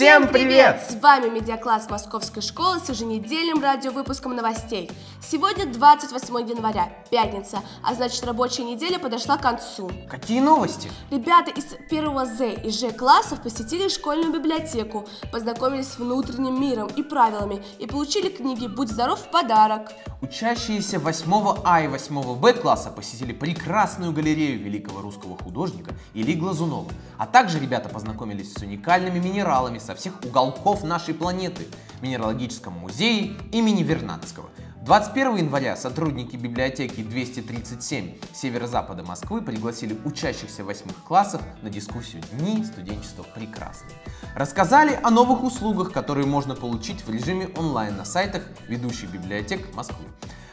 Всем привет! С вами медиакласс Московской школы с еженедельным радиовыпуском новостей. Сегодня 28 января, пятница, а значит рабочая неделя подошла к концу. Какие новости? Ребята из первого З и Ж классов посетили школьную библиотеку, познакомились с внутренним миром и правилами и получили книги «Будь здоров» в подарок. Учащиеся 8 А и 8 Б класса посетили прекрасную галерею великого русского художника Ильи Глазунова. А также ребята познакомились с уникальными минералами со всех уголков нашей планеты Минералогическом музее имени Вернадского. 21 января сотрудники библиотеки 237 северо-запада Москвы пригласили учащихся восьмых классов на дискуссию «Дни студенчества прекрасны». Рассказали о новых услугах, которые можно получить в режиме онлайн на сайтах ведущих библиотек Москвы.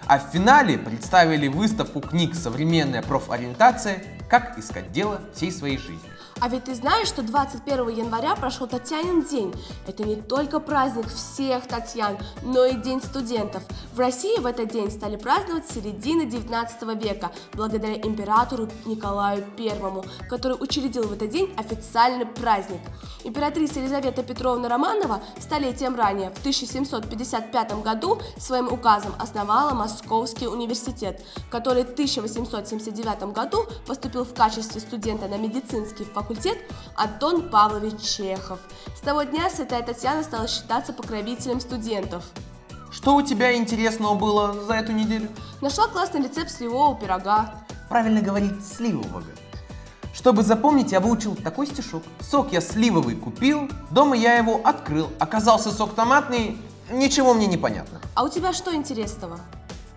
А в финале представили выставку книг «Современная профориентация. Как искать дело всей своей жизни». А ведь ты знаешь, что 21 января прошел Татьянин день. Это не только праздник всех Татьян, но и День студентов. В России в этот день стали праздновать середины 19 века, благодаря императору Николаю I, который учредил в этот день официальный праздник. Императрица Елизавета Петровна Романова столетием ранее, в 1755 году, своим указом основала Московский университет, который в 1879 году поступил в качестве студента на медицинский факультет Антон Павлович Чехов. С того дня святая Татьяна стала считаться покровителем студентов. Что у тебя интересного было за эту неделю? Нашла классный рецепт сливового пирога. Правильно говорить сливового. Чтобы запомнить, я выучил такой стишок. Сок я сливовый купил, дома я его открыл. Оказался сок томатный, ничего мне не понятно. А у тебя что интересного?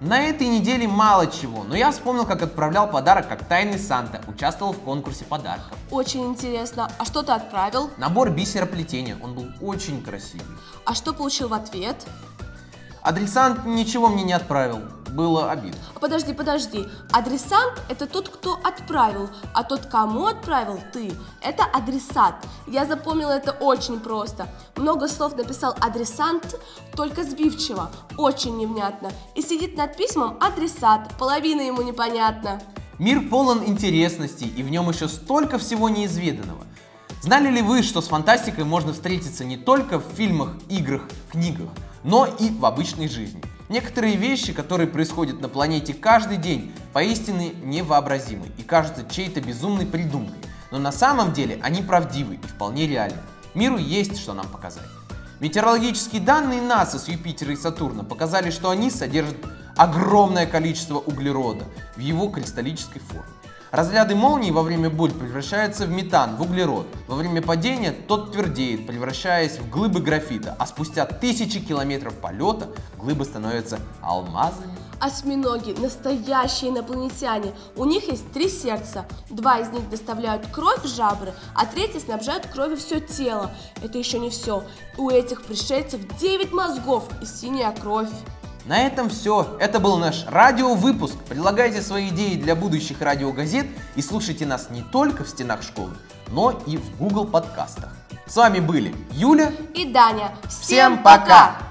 На этой неделе мало чего, но я вспомнил, как отправлял подарок как тайный Санта, участвовал в конкурсе подарков. Очень интересно. А что ты отправил? Набор бисероплетения, он был очень красивый. А что получил в ответ? Адресант ничего мне не отправил, было обидно. Подожди, подожди. Адресант – это тот, кто отправил, а тот, кому отправил ты – это адресат. Я запомнила это очень просто. Много слов написал адресант, только сбивчиво, очень невнятно. И сидит над письмом адресат, половина ему непонятна. Мир полон интересностей, и в нем еще столько всего неизведанного. Знали ли вы, что с фантастикой можно встретиться не только в фильмах, играх, книгах, но и в обычной жизни? Некоторые вещи, которые происходят на планете каждый день, поистине невообразимы и кажутся чьей-то безумной придумкой. Но на самом деле они правдивы и вполне реальны. Миру есть что нам показать. Метеорологические данные НАСА с Юпитера и Сатурна показали, что они содержат огромное количество углерода в его кристаллической форме. Разряды молний во время бурь превращаются в метан, в углерод. Во время падения тот твердеет, превращаясь в глыбы графита, а спустя тысячи километров полета глыбы становятся алмазами. Осьминоги – настоящие инопланетяне. У них есть три сердца. Два из них доставляют кровь в жабры, а третий снабжает кровью все тело. Это еще не все. У этих пришельцев 9 мозгов и синяя кровь. На этом все. Это был наш радиовыпуск. Предлагайте свои идеи для будущих радиогазет и слушайте нас не только в стенах школы, но и в Google подкастах. С вами были Юля и Даня. Всем пока!